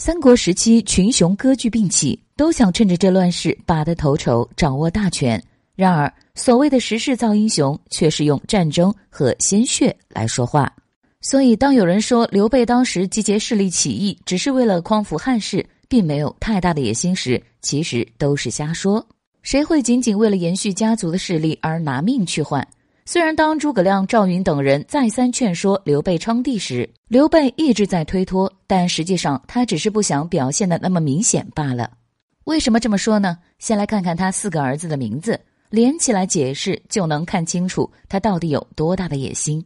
三国时期，群雄割据并起，都想趁着这乱世拔得头筹，掌握大权。然而，所谓的时势造英雄，却是用战争和鲜血来说话。所以，当有人说刘备当时集结势力起义，只是为了匡扶汉室，并没有太大的野心时，其实都是瞎说。谁会仅仅为了延续家族的势力而拿命去换？虽然当诸葛亮、赵云等人再三劝说刘备称帝时，刘备一直在推脱，但实际上他只是不想表现的那么明显罢了。为什么这么说呢？先来看看他四个儿子的名字，连起来解释就能看清楚他到底有多大的野心。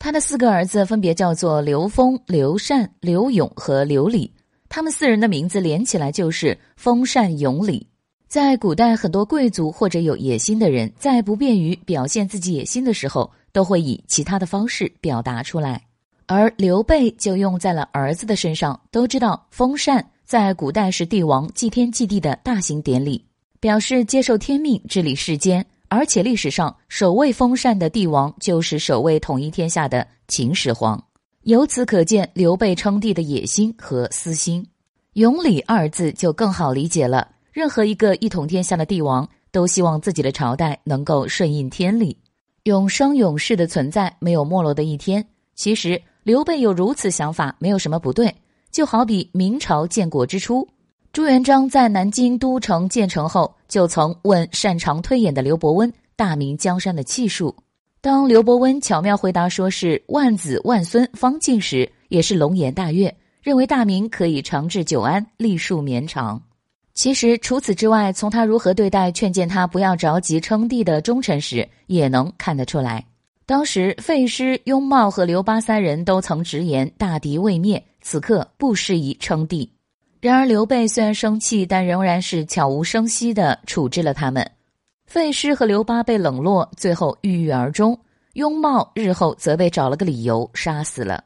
他的四个儿子分别叫做刘封、刘禅、刘勇和刘礼，他们四人的名字连起来就是封禅勇礼。在古代，很多贵族或者有野心的人，在不便于表现自己野心的时候，都会以其他的方式表达出来。而刘备就用在了儿子的身上。都知道，封禅在古代是帝王祭天祭地的大型典礼，表示接受天命治理世间。而且历史上首位封禅的帝王就是首位统一天下的秦始皇，由此可见刘备称帝的野心和私心。永礼二字就更好理解了，任何一个一统天下的帝王都希望自己的朝代能够顺应天理，永生永世的存在，没有没落的一天。其实刘备有如此想法没有什么不对，就好比明朝建国之初。朱元璋在南京都城建成后，就曾问擅长推演的刘伯温大明江山的气数。当刘伯温巧妙回答说是万子万孙方尽时，也是龙颜大悦，认为大明可以长治久安，历数绵长。其实除此之外，从他如何对待劝谏他不要着急称帝的忠臣时，也能看得出来。当时费师、雍茂和刘巴三人都曾直言大敌未灭，此刻不适宜称帝。然而，刘备虽然生气，但仍然是悄无声息地处置了他们。费师和刘巴被冷落，最后郁郁而终。雍茂日后则被找了个理由杀死了。